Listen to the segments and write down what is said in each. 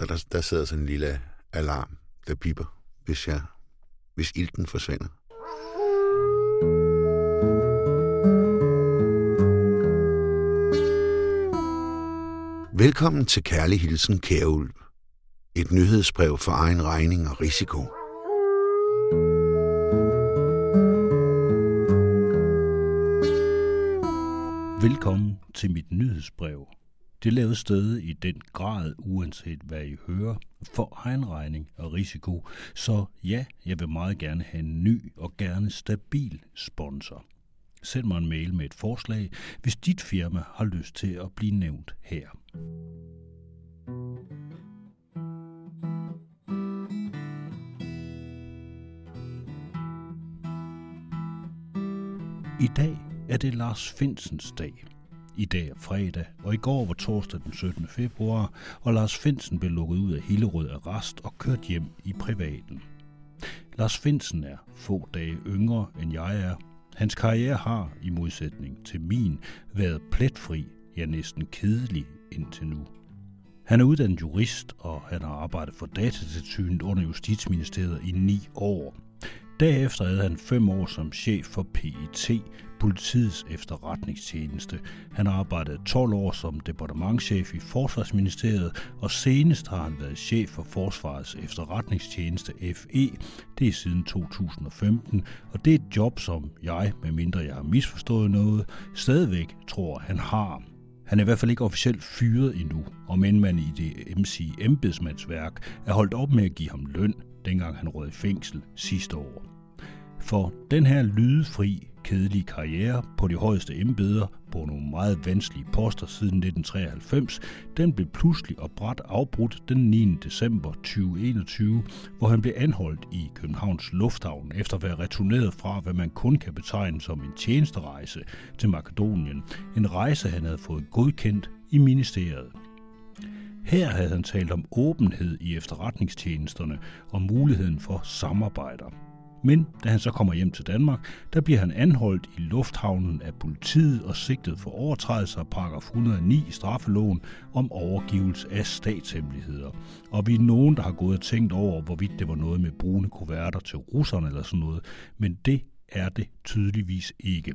Så der, der sidder sådan en lille alarm, der piper, hvis, jeg, hvis ilten forsvinder. Velkommen til Kærlig Hilsen, kære Ulv. Et nyhedsbrev for egen regning og risiko. Velkommen til mit nyhedsbrev. Det laves stadig i den grad, uanset hvad I hører, for egen regning og risiko. Så ja, jeg vil meget gerne have en ny og gerne stabil sponsor. Send mig en mail med et forslag, hvis dit firma har lyst til at blive nævnt her. I dag er det Lars Finsens dag. I dag er fredag, og i går var torsdag den 17. februar, og Lars Finsen blev lukket ud af Hillerød Arrest og kørt hjem i privaten. Lars Finsen er få dage yngre end jeg er. Hans karriere har, i modsætning til min, været pletfri, ja næsten kedelig indtil nu. Han er uddannet jurist, og han har arbejdet for datatilsynet under Justitsministeriet i ni år. Derefter havde han fem år som chef for PET, politiets efterretningstjeneste. Han har arbejdet 12 år som departementchef i Forsvarsministeriet, og senest har han været chef for Forsvarets efterretningstjeneste FE. Det er siden 2015, og det er et job, som jeg, medmindre jeg har misforstået noget, stadigvæk tror, han har. Han er i hvert fald ikke officielt fyret endnu, og men man i det MC embedsmandsværk er holdt op med at give ham løn, dengang han råd i fængsel sidste år. For den her lydefri, kedelige karriere på de højeste embeder på nogle meget vanskelige poster siden 1993, den blev pludselig og bræt afbrudt den 9. december 2021, hvor han blev anholdt i Københavns Lufthavn efter at være returneret fra, hvad man kun kan betegne som en tjenesterejse til Makedonien. En rejse, han havde fået godkendt i ministeriet. Her havde han talt om åbenhed i efterretningstjenesterne og muligheden for samarbejder. Men da han så kommer hjem til Danmark, der bliver han anholdt i lufthavnen af politiet og sigtet for overtrædelse af paragraf 109 i straffeloven om overgivelse af statshemmeligheder. Og vi er nogen, der har gået og tænkt over, hvorvidt det var noget med brune kuverter til russerne eller sådan noget, men det er det tydeligvis ikke.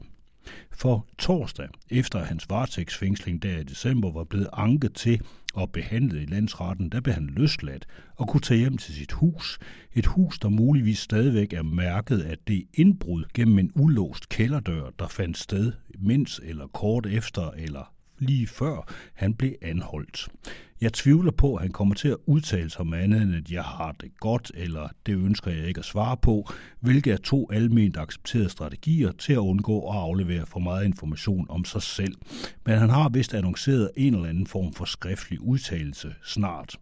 For torsdag, efter hans varetægtsfængsling der i december var blevet anket til og behandlet i landsretten, der blev han løsladt og kunne tage hjem til sit hus. Et hus, der muligvis stadigvæk er mærket af det indbrud gennem en ulåst kælderdør, der fandt sted mens eller kort efter eller lige før han blev anholdt. Jeg tvivler på, at han kommer til at udtale sig om andet end, at jeg har det godt, eller det ønsker jeg ikke at svare på, hvilket er to almindeligt accepterede strategier til at undgå at aflevere for meget information om sig selv. Men han har vist annonceret en eller anden form for skriftlig udtalelse snart.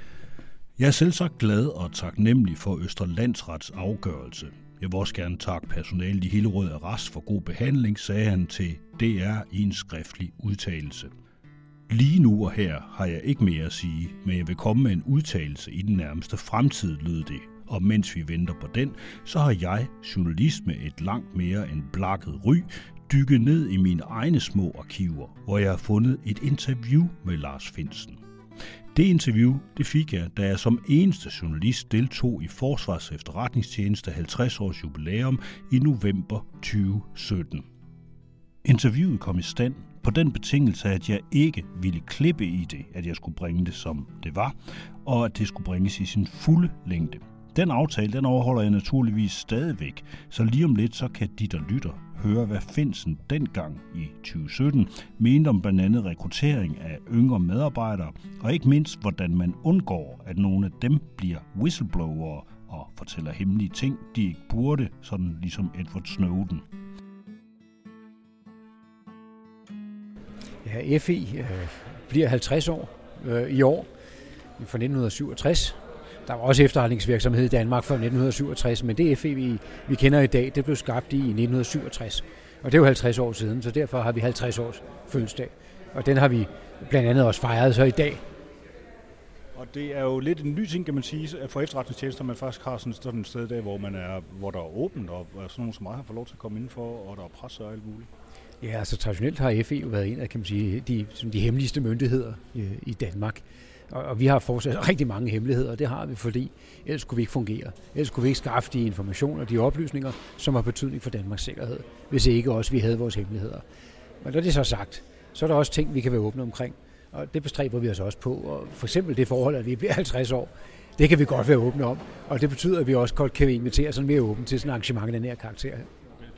Jeg er selv så glad og taknemmelig for Østerlandsrets afgørelse. Jeg vil også gerne takke personalet i Hillerød Arrest for god behandling, sagde han til DR i en skriftlig udtalelse. Lige nu og her har jeg ikke mere at sige, men jeg vil komme med en udtalelse i den nærmeste fremtid, lød det. Og mens vi venter på den, så har jeg, journalist med et langt mere end blakket ry, dykket ned i mine egne små arkiver, hvor jeg har fundet et interview med Lars Finsen. Det interview det fik jeg, da jeg som eneste journalist deltog i Forsvars efterretningstjeneste 50 års jubilæum i november 2017. Interviewet kom i stand på den betingelse, at jeg ikke ville klippe i det, at jeg skulle bringe det, som det var, og at det skulle bringes i sin fulde længde. Den aftale, den overholder jeg naturligvis stadigvæk, så lige om lidt, så kan de, der lytter, høre, hvad Finsen dengang i 2017 mente om blandt andet rekruttering af yngre medarbejdere, og ikke mindst, hvordan man undgår, at nogle af dem bliver whistleblowere og fortæller hemmelige ting, de ikke burde, sådan ligesom Edward Snowden. Ja, FE øh, bliver 50 år øh, i år, fra 1967. Der var også efterretningsvirksomhed i Danmark før 1967, men det FE, vi, vi kender i dag, det blev skabt i 1967. Og det er jo 50 år siden, så derfor har vi 50 års fødselsdag. Og den har vi blandt andet også fejret så i dag. Og det er jo lidt en ny ting, kan man sige, for efterretningstjenester, man faktisk har sådan, sådan et sted der, hvor, man er, hvor der er åbent, og sådan nogen som mig har fået lov til at komme indenfor, og der er pres og alt muligt. Ja, altså traditionelt har FE jo været en af kan man sige, de, som de hemmeligste myndigheder i, i Danmark. Og, og vi har fortsat rigtig mange hemmeligheder, og det har vi, fordi ellers kunne vi ikke fungere. Ellers kunne vi ikke skaffe de informationer, de oplysninger, som har betydning for Danmarks sikkerhed, hvis ikke også vi havde vores hemmeligheder. Men når det er så sagt, så er der også ting, vi kan være åbne omkring. Og det bestræber vi os også på. Og for eksempel det forhold, at vi bliver 50 år, det kan vi godt være åbne om. Og det betyder, at vi også godt kan invitere sådan mere åbent til sådan et arrangement af den her karakter her.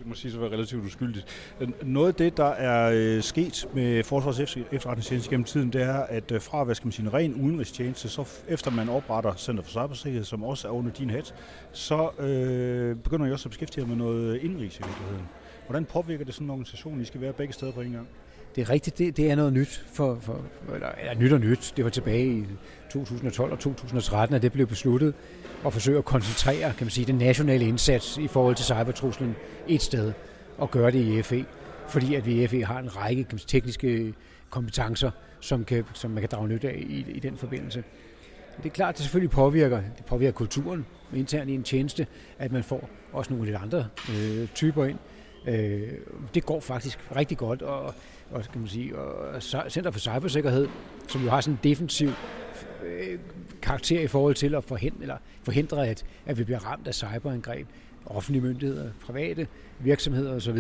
Det må sige at være relativt uskyldigt. Øh, noget af det, der er øh, sket med Forsvars efterretningstjeneste gennem tiden, det er, at øh, fra hvad skal man sige, en ren udenrigstjeneste, så efter man opretter Center for Cybersikkerhed, som også er under din hat, så øh, begynder I også at beskæftige med noget indrigs i virkeligheden. Hvordan påvirker det sådan en organisation, I skal være begge steder på en gang? Det er rigtigt, det, det er noget nyt, for, for, eller, eller nyt og nyt. Det var tilbage i 2012 og 2013, at det blev besluttet at forsøge at koncentrere kan man sige, den nationale indsats i forhold til cybertruslen et sted og gøre det i FE. Fordi at vi i FE har en række kan sige, tekniske kompetencer, som, kan, som man kan drage nyt af i, i den forbindelse. Det er klart, at det selvfølgelig påvirker, det påvirker kulturen internt i en tjeneste, at man får også nogle lidt andre øh, typer ind. Øh, det går faktisk rigtig godt, og, og, kan man sige, og Center for Cybersikkerhed, som jo har sådan en defensiv øh, karakter i forhold til at forhindre, eller forhindre at, at vi bliver ramt af cyberangreb, offentlige myndigheder, private virksomheder osv.,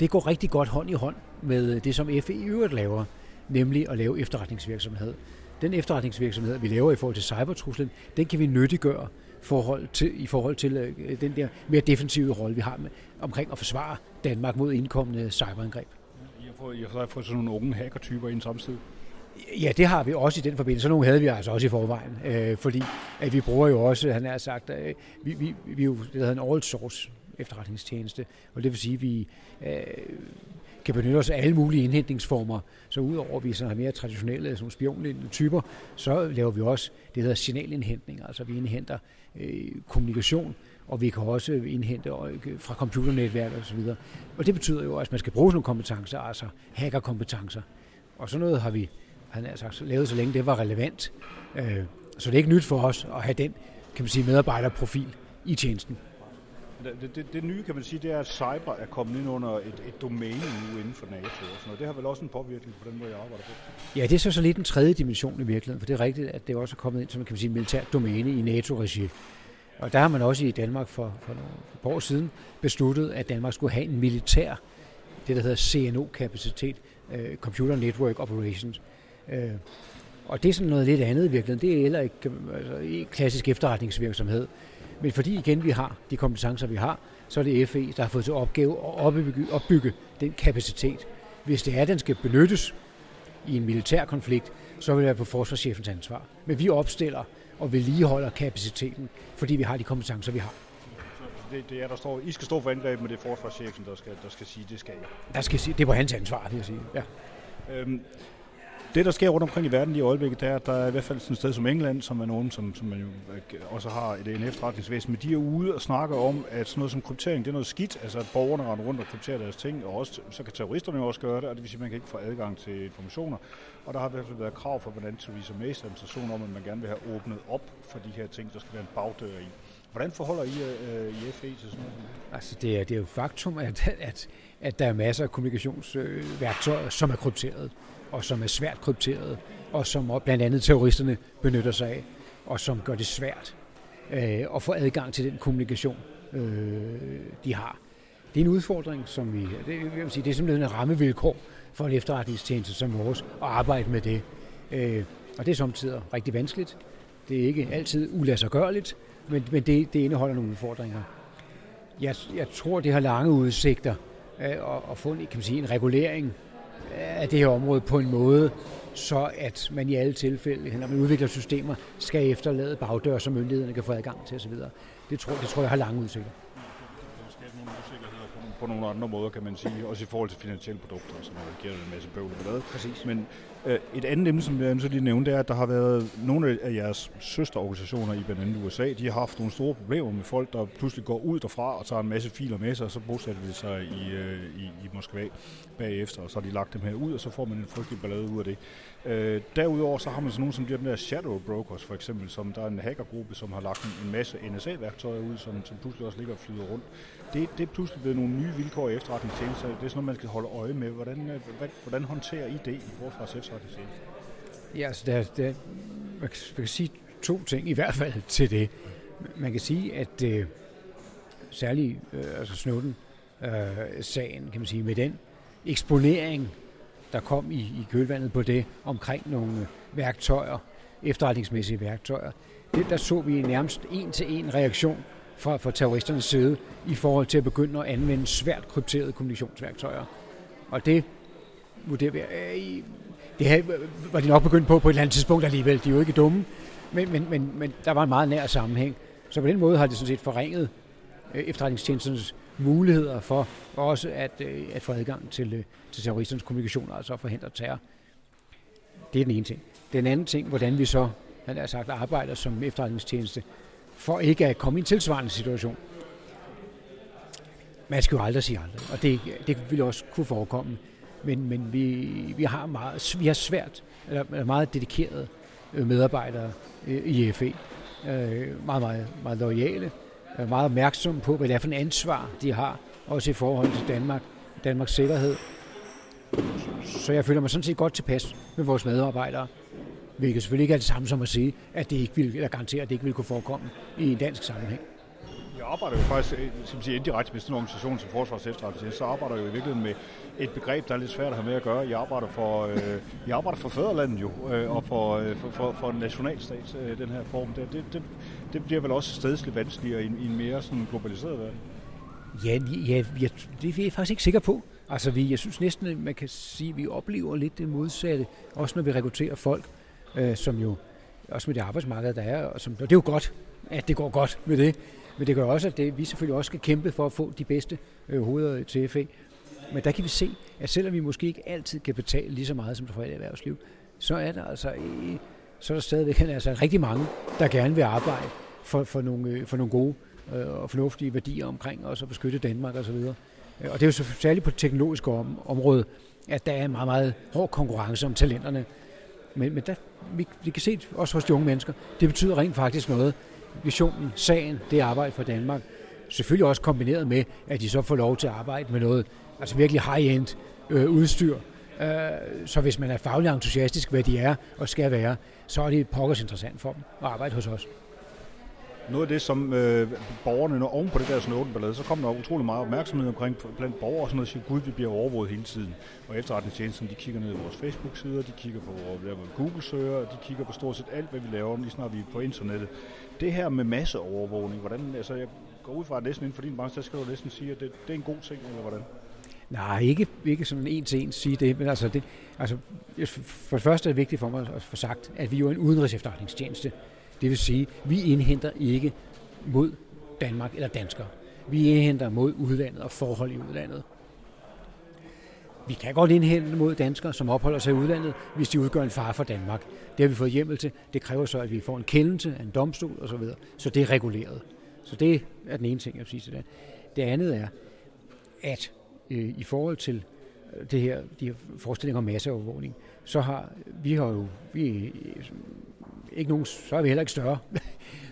det går rigtig godt hånd i hånd med det, som FE i øvrigt laver, nemlig at lave efterretningsvirksomhed. Den efterretningsvirksomhed, vi laver i forhold til cybertruslen, den kan vi nyttiggøre forhold til, i forhold til øh, den der mere defensive rolle, vi har med, omkring at forsvare Danmark mod indkommende cyberangreb. I har fået, I har fået sådan nogle unge hackertyper ind samtidig? Ja, det har vi også i den forbindelse. Så nogle havde vi altså også i forvejen, øh, fordi at vi bruger jo også, han har sagt, øh, vi, vi, vi er jo det, der hedder en all source efterretningstjeneste, og det vil sige, at vi øh, kan benytte os af alle mulige indhentningsformer. Så udover at vi sådan har mere traditionelle sådan spionlignende typer, så laver vi også det, der hedder signalindhentning. Altså vi indhenter øh, kommunikation, og vi kan også indhente øh, fra computernetværk og så videre. Og det betyder jo, at man skal bruge sådan nogle kompetencer, altså hackerkompetencer. Og sådan noget har vi han har sagt, lavet så længe det var relevant. Øh, så det er ikke nyt for os at have den kan man sige, medarbejderprofil i tjenesten. Det, det, det nye, kan man sige, det er, at cyber er kommet ind under et, et domæne nu inden for NATO. Og sådan noget. Det har vel også en påvirkning på den måde, jeg arbejder på? Ja, det er så, så lidt en tredje dimension i virkeligheden, for det er rigtigt, at det også er kommet ind som kan man sige, militært domæne i NATO-regi. Og der har man også i Danmark for, for nogle for år siden besluttet, at Danmark skulle have en militær, det der hedder CNO-kapacitet, uh, øh, Computer Network Operations, Øh, og det er sådan noget lidt andet i virkeligheden. Det er heller ikke altså, ikke klassisk efterretningsvirksomhed. Men fordi igen vi har de kompetencer, vi har, så er det FE, der har fået til opgave at opbygge, opbygge den kapacitet. Hvis det er, at den skal benyttes i en militær konflikt, så vil det være på forsvarschefens ansvar. Men vi opstiller og vedligeholder kapaciteten, fordi vi har de kompetencer, vi har. Så det, det er, der står, I skal stå for angreb, men det er forsvarschefen, der skal, der skal sige, det skal jeg. Der skal sige, det er på hans ansvar, vil jeg sige. Ja. Øhm, det, der sker rundt omkring i verden i øjeblikket, der, der er i hvert fald sådan et sted som England, som er nogen, som, som man jo øh, også har et en efterretningsvæsen, men de er ude og snakker om, at sådan noget som kryptering, det er noget skidt, altså at borgerne render rundt og krypterer deres ting, og også, så kan terroristerne jo også gøre det, og det vil sige, at man kan ikke få adgang til informationer. Og der har i hvert fald været krav fra blandt andet Theresa Mays administration om, at man gerne vil have åbnet op for de her ting, der skal være en bagdør i. Hvordan forholder I øh, i FE til sådan noget? Altså det er, det er jo faktum, at, at, at der er masser af kommunikationsværktøjer, som er krypteret og som er svært krypteret, og som blandt andet terroristerne benytter sig af, og som gør det svært øh, at få adgang til den kommunikation, øh, de har. Det er en udfordring, som vi, det, jeg vil sige, det er simpelthen en rammevilkår for en efterretningstjeneste som vores at arbejde med det. Øh, og det er samtidig rigtig vanskeligt. Det er ikke altid ulassergørligt, men, men det, det indeholder nogle udfordringer. Jeg, jeg tror, det har lange udsigter øh, at, at få en, kan man sige, en regulering af det her område på en måde, så at man i alle tilfælde, når man udvikler systemer, skal efterlade bagdør, så myndighederne kan få adgang til osv. Det tror, det tror jeg har lange udsigter på nogle andre måder, kan man sige, også i forhold til finansielle produkter, som giver en masse bøvl med Præcis. Men Øh, et andet emne, som jeg så lige nævnte, er, at der har været nogle af jeres søsterorganisationer i blandt andet USA, de har haft nogle store problemer med folk, der pludselig går ud derfra og tager en masse filer med sig, og så bosætter de sig i, øh, i, i Moskva bagefter, og så har de lagt dem her ud, og så får man en frygtelig ballade ud af det. Øh, derudover så har man sådan nogle som de der Shadow Brokers for eksempel, som der er en hackergruppe, som har lagt en, en masse NSA-værktøjer ud, som, som pludselig også ligger og flyder rundt. Det, det er pludselig blevet nogle nye vilkår i efterretningstjenester. Det er sådan noget, man skal holde øje med. Hvordan, øh, hvordan håndterer I det i for det seneste? Ja, altså der, der, man, kan, man kan sige to ting i hvert fald til det. Man kan sige, at øh, særligt øh, altså Snowden-sagen, øh, kan man sige, med den eksponering, der kom i, i kølvandet på det, omkring nogle værktøjer, efterretningsmæssige værktøjer, det, der så vi nærmest en til en reaktion fra, fra terroristernes side i forhold til at begynde at anvende svært krypterede kommunikationsværktøjer. Og det vurderer vi, det her var de nok begyndt på på et eller andet tidspunkt alligevel. De er jo ikke dumme, men, men, men, men der var en meget nær sammenhæng. Så på den måde har det sådan set forringet øh, efterretningstjenestens muligheder for også at, øh, at få adgang til, øh, til terroristernes kommunikation, altså at forhindre terror. Det er den ene ting. Den anden ting, hvordan vi så han har sagt, arbejder som efterretningstjeneste, for ikke at komme i en tilsvarende situation. Man skal jo aldrig sige aldrig, og det, det vil også kunne forekomme. Men, men vi, vi, har meget, vi har svært, eller meget dedikerede øh, medarbejdere øh, i FE. Øh, meget, meget, meget lojale, meget opmærksomme på, hvad det er for en ansvar, de har, også i forhold til Danmark, Danmarks sikkerhed. Så jeg føler mig sådan set godt tilpas med vores medarbejdere. Hvilket selvfølgelig ikke er det samme som at sige, at det ikke vil, eller garantere, at det ikke vil kunne forekomme i en dansk sammenhæng. Arbejder jo faktisk øh, som siger, indirekte med sådan en organisation som Forsvars Efterretningstjeneste, så arbejder jo i virkeligheden med et begreb, der er lidt svært at have med at gøre. Jeg arbejder for, øh, jeg arbejder for fædrelandet jo, øh, og for, øh, for, for, for en nationalstat, øh, den her form. Det, det, det, det bliver vel også stedsligt vanskeligere i, i en mere sådan globaliseret verden. Ja, ja, ja, det er jeg faktisk ikke sikker på. Altså, vi, jeg synes næsten, at man kan sige, at vi oplever lidt det modsatte, også når vi rekrutterer folk øh, som jo også med det arbejdsmarked, der er, og, som, og det er jo godt, at det går godt med det, men det gør også, at det, vi selvfølgelig også skal kæmpe for at få de bedste øh, hoveder til FA. Men der kan vi se, at selvom vi måske ikke altid kan betale lige så meget som det private erhvervsliv, så er der altså øh, så er der stadigvæk altså, rigtig mange, der gerne vil arbejde for, for, nogle, øh, for nogle gode øh, og fornuftige værdier omkring os og beskytte Danmark osv. Og, øh, og det er jo så særligt på det teknologiske om, område, at der er en meget, meget hård konkurrence om talenterne. Men, men der, vi, vi kan se også hos de unge mennesker, det betyder rent faktisk noget. Visionen, sagen, det er arbejde for Danmark. Selvfølgelig også kombineret med, at de så får lov til at arbejde med noget altså virkelig high-end øh, udstyr. Øh, så hvis man er faglig entusiastisk, hvad de er og skal være, så er det pokkers interessant for dem at arbejde hos os noget af det, som øh, borgerne, når oven på det der Snowden-ballade, så kom der utrolig meget opmærksomhed omkring blandt borgere og sådan noget, siger, gud, vi bliver overvåget hele tiden. Og efterretningstjenesten, de kigger ned i vores Facebook-sider, de kigger på vores Google-søger, de kigger på stort set alt, hvad vi laver, lige snart vi er på internettet. Det her med masseovervågning, hvordan, altså jeg går ud fra, at næsten inden for din branche, der skal du næsten sige, at det, det er en god ting, eller hvordan? Nej, ikke, ikke sådan en til en sige det, men altså, det, altså for det første er det vigtigt for mig at få sagt, at vi er jo en udenrigs efterretningstjeneste. Det vil sige, vi indhenter ikke mod Danmark eller danskere. Vi indhenter mod udlandet og forhold i udlandet. Vi kan godt indhente mod danskere, som opholder sig i udlandet, hvis de udgør en fare for Danmark. Det har vi fået hjemmel til. Det kræver så, at vi får en kendelse af en domstol osv. Så, så det er reguleret. Så det er den ene ting, jeg vil sige til det. Det andet er, at øh, i forhold til øh, det her, de her forestillinger om masseovervågning, så har vi har jo vi øh, ikke nogen, så er vi heller ikke større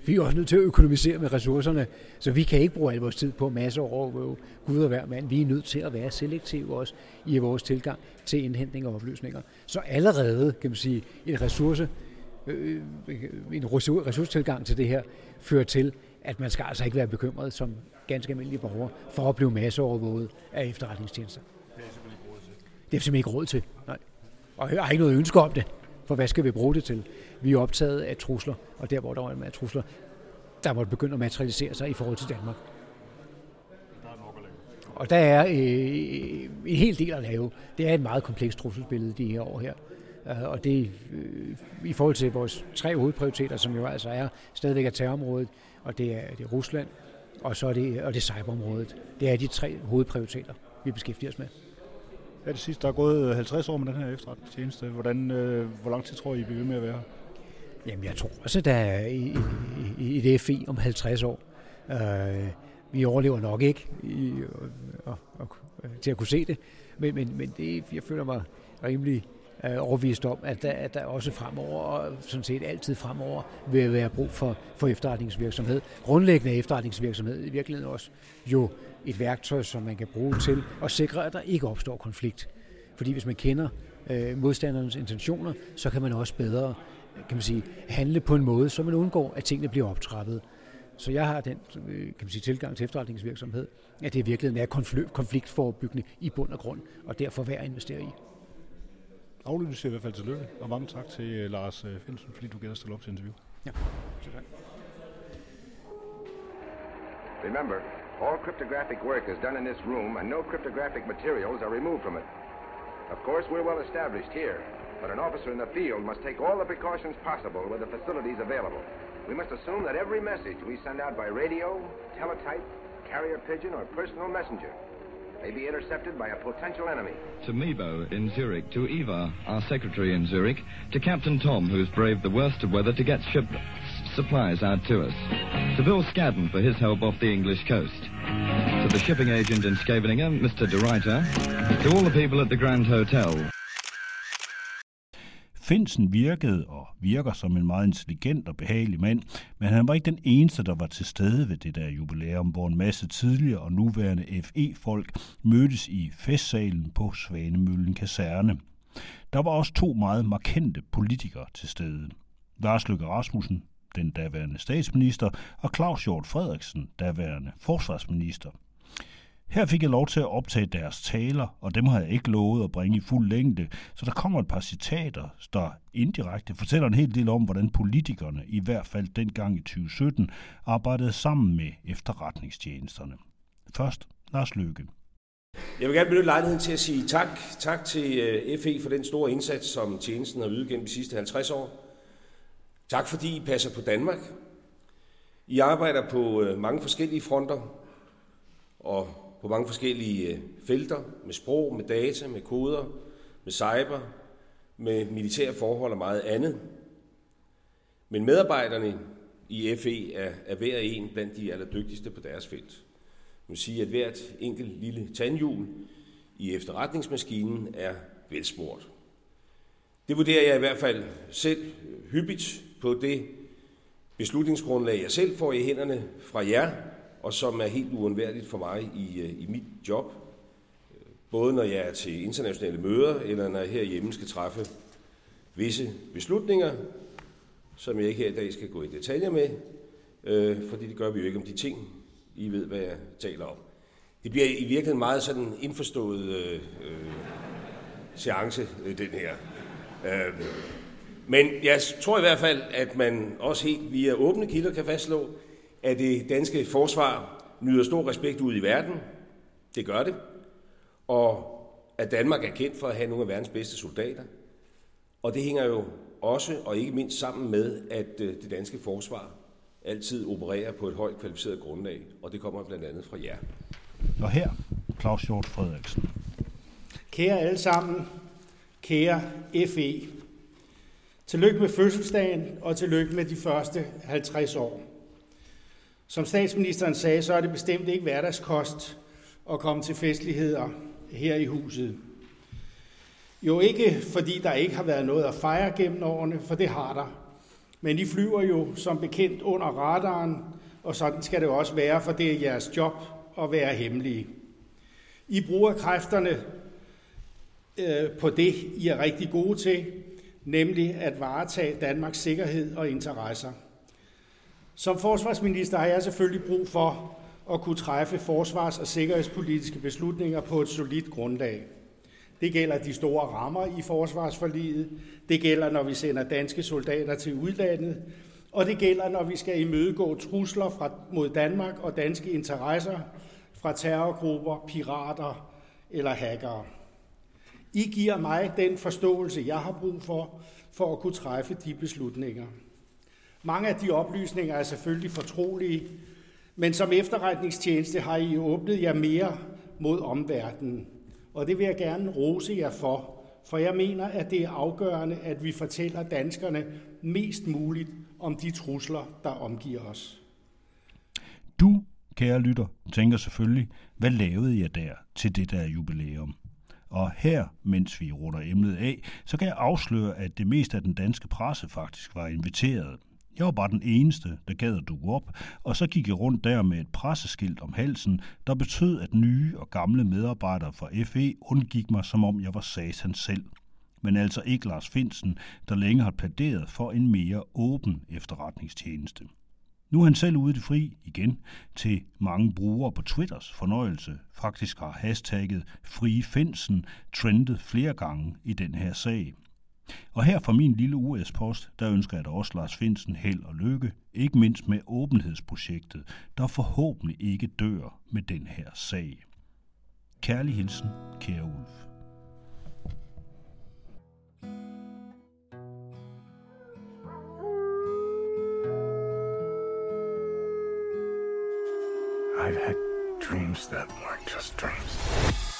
vi er også nødt til at økonomisere med ressourcerne, så vi kan ikke bruge al vores tid på masser over Gud og hver mand. Vi er nødt til at være selektive også i vores tilgang til indhentning og oplysninger. Så allerede, kan man sige, en ressource, øh, en ressourcetilgang til det her fører til, at man skal altså ikke være bekymret som ganske almindelige borger for at blive masseovervåget af efterretningstjenester. Det er simpelthen ikke råd til. Det er simpelthen ikke råd til, nej. Og jeg har ikke noget ønske om det. For hvad skal vi bruge det til? Vi er optaget af trusler, og der hvor der er trusler, der må begynde at materialisere sig i forhold til Danmark. Og der er øh, en hel del at lave. Det er et meget komplekst trusselsbillede de her år her. Øh, og det øh, i forhold til vores tre hovedprioriteter, som jo altså er stadigvæk er terrorområdet, og det er, det er Rusland, og så er det, og det er cyberområdet. Det er de tre hovedprioriteter, vi beskæftiger os med. Ja, det sidste, der er gået 50 år med den her efterretningstjeneste. Hvordan, øh, hvor lang tid tror I, I bliver ved med at være Jamen, jeg tror også, der er i, i, i et FI om 50 år. Øh, vi overlever nok ikke i, øh, og, og, øh, til at kunne se det, men, men, men det, jeg føler mig rimelig øh, overvist om, at der, at der også fremover, og sådan set altid fremover, vil være brug for, for efterretningsvirksomhed. Grundlæggende efterretningsvirksomhed i virkeligheden også jo et værktøj, som man kan bruge til at sikre, at der ikke opstår konflikt. Fordi hvis man kender øh, modstandernes intentioner, så kan man også bedre kan man sige, handle på en måde, så man undgår, at tingene bliver optrappet. Så jeg har den øh, kan man sige, tilgang til efterretningsvirksomhed, at det i virkeligheden er konfliktforebyggende i bund og grund, og derfor værd at investere i. Afløbet siger i hvert fald tillykke, og mange tak til øh, Lars øh, Finsen, fordi du gad at stille op til interview. Ja, så tak. Remember, all cryptographic work is done in this room and no cryptographic materials are removed from it. Of course, we're well established here, but an officer in the field must take all the precautions possible with the facilities available. We must assume that every message we send out by radio, teletype, carrier pigeon, or personal messenger may be intercepted by a potential enemy. To Mebo in Zurich, to Eva, our secretary in Zurich, to Captain Tom, who's braved the worst of weather to get ship supplies out to us, to Bill Scadden for his help off the English coast, to the shipping agent in Scheveningen, Mr. De Reiter, to all the people at the Grand Hotel. Finsen virkede og virker som en meget intelligent og behagelig mand, men han var ikke den eneste, der var til stede ved det der jubilæum, hvor en masse tidligere og nuværende FE-folk mødtes i festsalen på Svanemøllen Kaserne. Der var også to meget markante politikere til stede. Lars Løkke Rasmussen, den daværende statsminister, og Claus Hjort Frederiksen, daværende forsvarsminister. Her fik jeg lov til at optage deres taler, og dem har jeg ikke lovet at bringe i fuld længde, så der kommer et par citater, der indirekte fortæller en hel del om, hvordan politikerne, i hvert fald dengang i 2017, arbejdede sammen med efterretningstjenesterne. Først Lars Løkke. Jeg vil gerne benytte lejligheden til at sige tak, tak til øh, FE for den store indsats, som tjenesten har ydet gennem de sidste 50 år. Tak fordi I passer på Danmark. I arbejder på øh, mange forskellige fronter, og på mange forskellige øh, felter, med sprog, med data, med koder, med cyber, med militære forhold og meget andet. Men medarbejderne i FE er, er hver en blandt de allerdygtigste på deres felt. Man sige, at hvert enkelt lille tandhjul i efterretningsmaskinen er velsmurt. Det vurderer jeg i hvert fald selv hyppigt på det beslutningsgrundlag, jeg selv får i hænderne fra jer, og som er helt uundværligt for mig i, øh, i mit job. Både når jeg er til internationale møder, eller når jeg herhjemme skal træffe visse beslutninger, som jeg ikke her i dag skal gå i detaljer med, øh, fordi det gør vi jo ikke om de ting, I ved, hvad jeg taler om. Det bliver i virkeligheden meget sådan indforstået øh, øh, seance, øh, den her. Øh, men jeg tror i hvert fald, at man også helt via åbne kilder kan fastslå, at det danske forsvar nyder stor respekt ud i verden. Det gør det. Og at Danmark er kendt for at have nogle af verdens bedste soldater. Og det hænger jo også og ikke mindst sammen med, at øh, det danske forsvar altid opererer på et højt kvalificeret grundlag, og det kommer blandt andet fra jer. Og her, Claus Hjort Frederiksen. Kære alle sammen, kære FE, tillykke med fødselsdagen og tillykke med de første 50 år. Som statsministeren sagde, så er det bestemt ikke hverdagskost at komme til festligheder her i huset. Jo ikke fordi der ikke har været noget at fejre gennem årene, for det har der. Men I flyver jo som bekendt under radaren, og sådan skal det også være, for det er jeres job at være hemmelige. I bruger kræfterne øh, på det, I er rigtig gode til, nemlig at varetage Danmarks sikkerhed og interesser. Som forsvarsminister har jeg selvfølgelig brug for at kunne træffe forsvars- og sikkerhedspolitiske beslutninger på et solidt grundlag. Det gælder de store rammer i forsvarsforliget, det gælder, når vi sender danske soldater til udlandet, og det gælder, når vi skal imødegå trusler fra, mod Danmark og danske interesser fra terrorgrupper, pirater eller hackere. I giver mig den forståelse, jeg har brug for, for at kunne træffe de beslutninger. Mange af de oplysninger er selvfølgelig fortrolige, men som efterretningstjeneste har I åbnet jer mere mod omverdenen. Og det vil jeg gerne rose jer for, for jeg mener, at det er afgørende, at vi fortæller danskerne mest muligt om de trusler, der omgiver os. Du, kære lytter, tænker selvfølgelig, hvad lavede jeg der til det der jubilæum? Og her, mens vi runder emnet af, så kan jeg afsløre, at det meste af den danske presse faktisk var inviteret. Jeg var bare den eneste, der gad at dukke op, og så gik jeg rundt der med et presseskilt om halsen, der betød, at nye og gamle medarbejdere fra FE undgik mig, som om jeg var satan selv. men altså ikke Lars Finsen, der længe har plæderet for en mere åben efterretningstjeneste. Nu er han selv ude i det fri igen til mange brugere på Twitters fornøjelse. Faktisk har hashtagget Frie Finsen trendet flere gange i den her sag. Og her fra min lille US-post, der ønsker jeg da også Lars Finsen held og lykke, ikke mindst med åbenhedsprojektet, der forhåbentlig ikke dør med den her sag. Kærlig hilsen, kære Ulf. I've had dreams that weren't just dreams.